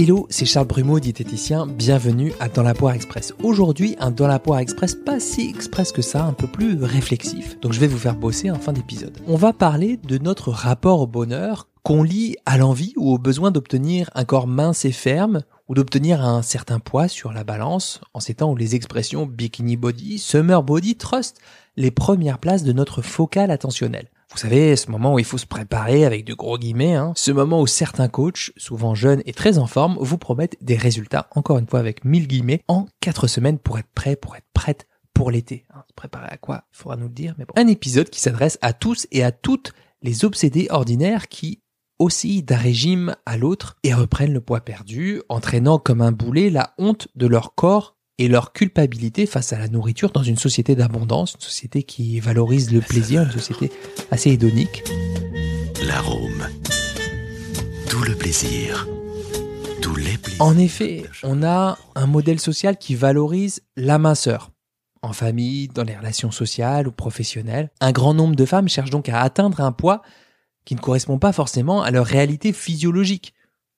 Hello, c'est Charles Brumeau, diététicien. Bienvenue à Dans la Poire Express. Aujourd'hui, un Dans la Poire Express pas si express que ça, un peu plus réflexif. Donc je vais vous faire bosser en fin d'épisode. On va parler de notre rapport au bonheur qu'on lie à l'envie ou au besoin d'obtenir un corps mince et ferme ou d'obtenir un certain poids sur la balance en ces temps où les expressions bikini body, summer body trust les premières places de notre focal attentionnel. Vous savez, ce moment où il faut se préparer avec de gros guillemets, hein, ce moment où certains coachs, souvent jeunes et très en forme, vous promettent des résultats, encore une fois avec mille guillemets, en quatre semaines pour être prêt, pour être prête pour l'été. Hein, préparer à quoi? Faudra nous le dire, mais bon. Un épisode qui s'adresse à tous et à toutes les obsédés ordinaires qui oscillent d'un régime à l'autre et reprennent le poids perdu, entraînant comme un boulet la honte de leur corps et leur culpabilité face à la nourriture dans une société d'abondance, une société qui valorise le plaisir, une société assez hédonique. L'arôme. Tout le plaisir. Tous les plaisirs. En effet, on a un modèle social qui valorise la minceur. En famille, dans les relations sociales ou professionnelles, un grand nombre de femmes cherchent donc à atteindre un poids qui ne correspond pas forcément à leur réalité physiologique.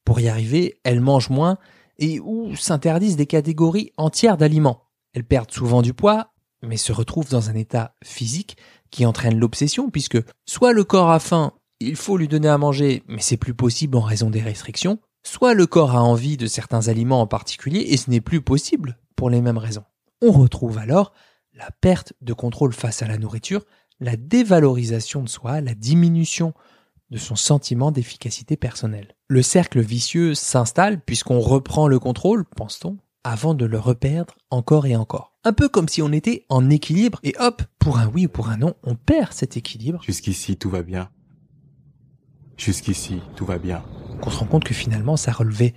Pour y arriver, elles mangent moins et où s'interdisent des catégories entières d'aliments. Elles perdent souvent du poids, mais se retrouvent dans un état physique qui entraîne l'obsession, puisque soit le corps a faim, il faut lui donner à manger, mais c'est plus possible en raison des restrictions, soit le corps a envie de certains aliments en particulier, et ce n'est plus possible pour les mêmes raisons. On retrouve alors la perte de contrôle face à la nourriture, la dévalorisation de soi, la diminution de son sentiment d'efficacité personnelle. Le cercle vicieux s'installe puisqu'on reprend le contrôle, pense-t-on, avant de le reperdre encore et encore. Un peu comme si on était en équilibre et hop, pour un oui ou pour un non, on perd cet équilibre. Jusqu'ici, tout va bien. Jusqu'ici, tout va bien. Qu'on se rend compte que finalement, ça relevait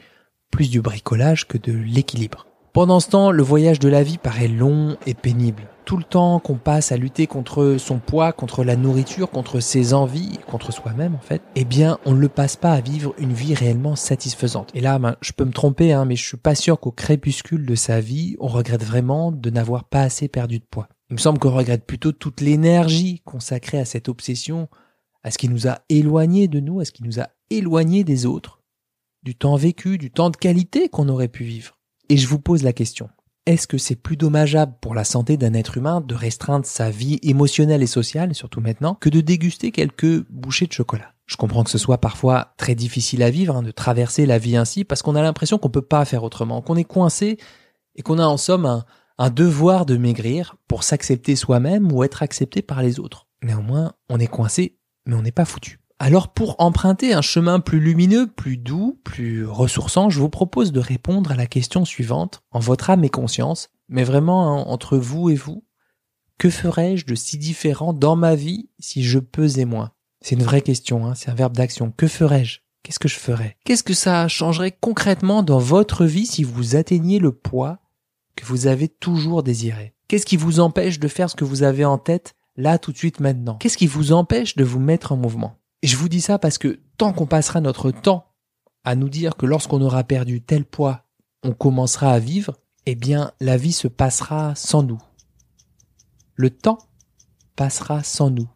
plus du bricolage que de l'équilibre. Pendant ce temps, le voyage de la vie paraît long et pénible. Tout le temps qu'on passe à lutter contre son poids, contre la nourriture, contre ses envies, contre soi-même en fait, eh bien, on ne le passe pas à vivre une vie réellement satisfaisante. Et là, ben, je peux me tromper, hein, mais je suis pas sûr qu'au crépuscule de sa vie, on regrette vraiment de n'avoir pas assez perdu de poids. Il me semble qu'on regrette plutôt toute l'énergie consacrée à cette obsession, à ce qui nous a éloignés de nous, à ce qui nous a éloignés des autres, du temps vécu, du temps de qualité qu'on aurait pu vivre. Et je vous pose la question. Est-ce que c'est plus dommageable pour la santé d'un être humain de restreindre sa vie émotionnelle et sociale, surtout maintenant, que de déguster quelques bouchées de chocolat? Je comprends que ce soit parfois très difficile à vivre, hein, de traverser la vie ainsi, parce qu'on a l'impression qu'on peut pas faire autrement, qu'on est coincé et qu'on a en somme un devoir de maigrir pour s'accepter soi-même ou être accepté par les autres. Néanmoins, on est coincé, mais on n'est pas foutu. Alors pour emprunter un chemin plus lumineux, plus doux, plus ressourçant, je vous propose de répondre à la question suivante, en votre âme et conscience, mais vraiment hein, entre vous et vous. Que ferais-je de si différent dans ma vie si je pesais moins? C'est une vraie question, hein, c'est un verbe d'action. Que ferais-je? Qu'est-ce que je ferais? Qu'est-ce que ça changerait concrètement dans votre vie si vous atteigniez le poids que vous avez toujours désiré? Qu'est-ce qui vous empêche de faire ce que vous avez en tête là tout de suite maintenant? Qu'est-ce qui vous empêche de vous mettre en mouvement? Et je vous dis ça parce que tant qu'on passera notre temps à nous dire que lorsqu'on aura perdu tel poids, on commencera à vivre, eh bien la vie se passera sans nous. Le temps passera sans nous.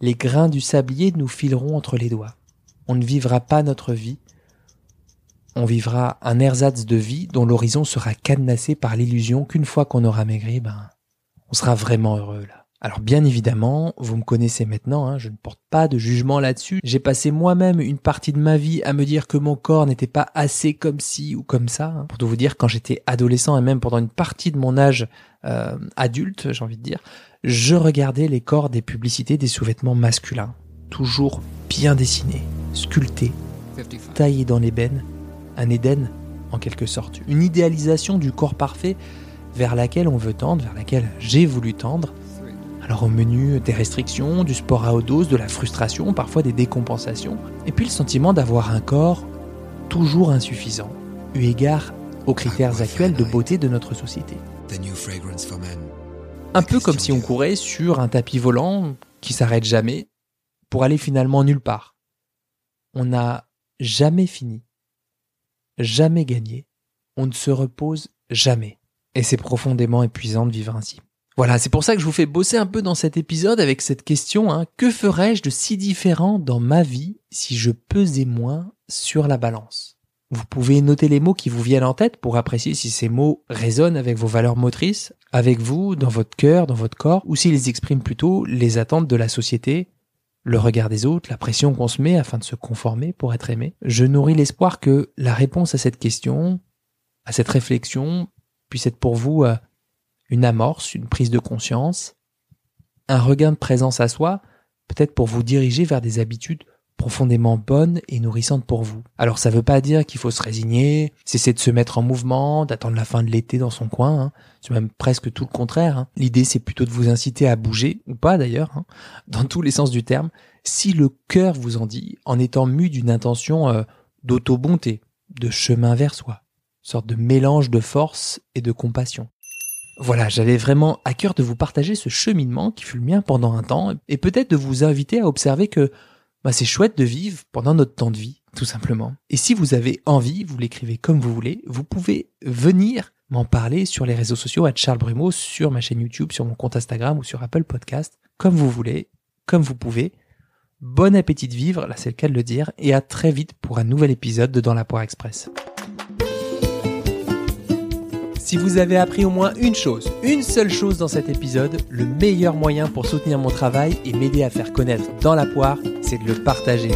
Les grains du sablier nous fileront entre les doigts. On ne vivra pas notre vie. On vivra un ersatz de vie dont l'horizon sera cadenassé par l'illusion qu'une fois qu'on aura maigri, ben, on sera vraiment heureux là. Alors bien évidemment, vous me connaissez maintenant, hein, je ne porte pas de jugement là-dessus. J'ai passé moi-même une partie de ma vie à me dire que mon corps n'était pas assez comme ci ou comme ça. Hein. Pour tout vous dire, quand j'étais adolescent et même pendant une partie de mon âge euh, adulte, j'ai envie de dire, je regardais les corps des publicités des sous-vêtements masculins, toujours bien dessinés, sculptés, taillés dans l'ébène, un Éden en quelque sorte, une idéalisation du corps parfait vers laquelle on veut tendre, vers laquelle j'ai voulu tendre alors au menu, des restrictions, du sport à haute dose, de la frustration, parfois des décompensations, et puis le sentiment d'avoir un corps toujours insuffisant, eu égard aux critères actuels de beauté de notre société. Un peu comme si on courait sur un tapis volant qui s'arrête jamais pour aller finalement nulle part. On n'a jamais fini, jamais gagné, on ne se repose jamais. Et c'est profondément épuisant de vivre ainsi. Voilà, c'est pour ça que je vous fais bosser un peu dans cet épisode avec cette question, hein, que ferais-je de si différent dans ma vie si je pesais moins sur la balance? Vous pouvez noter les mots qui vous viennent en tête pour apprécier si ces mots résonnent avec vos valeurs motrices, avec vous, dans votre cœur, dans votre corps, ou s'ils expriment plutôt les attentes de la société, le regard des autres, la pression qu'on se met afin de se conformer pour être aimé. Je nourris l'espoir que la réponse à cette question, à cette réflexion, puisse être pour vous euh, une amorce, une prise de conscience, un regain de présence à soi, peut-être pour vous diriger vers des habitudes profondément bonne et nourrissante pour vous. Alors ça veut pas dire qu'il faut se résigner, cesser de se mettre en mouvement, d'attendre la fin de l'été dans son coin, hein. c'est même presque tout le contraire. Hein. L'idée c'est plutôt de vous inciter à bouger, ou pas d'ailleurs, hein, dans tous les sens du terme, si le cœur vous en dit, en étant mu d'une intention euh, d'auto-bonté, de chemin vers soi, sorte de mélange de force et de compassion. Voilà, j'avais vraiment à cœur de vous partager ce cheminement qui fut le mien pendant un temps, et peut-être de vous inviter à observer que bah, c'est chouette de vivre pendant notre temps de vie, tout simplement. Et si vous avez envie, vous l'écrivez comme vous voulez, vous pouvez venir m'en parler sur les réseaux sociaux à Charles Brumeau, sur ma chaîne YouTube, sur mon compte Instagram ou sur Apple Podcast, comme vous voulez, comme vous pouvez. Bon appétit de vivre, là c'est le cas de le dire, et à très vite pour un nouvel épisode de Dans la Poire Express. Si vous avez appris au moins une chose, une seule chose dans cet épisode, le meilleur moyen pour soutenir mon travail et m'aider à faire connaître dans la poire, c'est de le partager.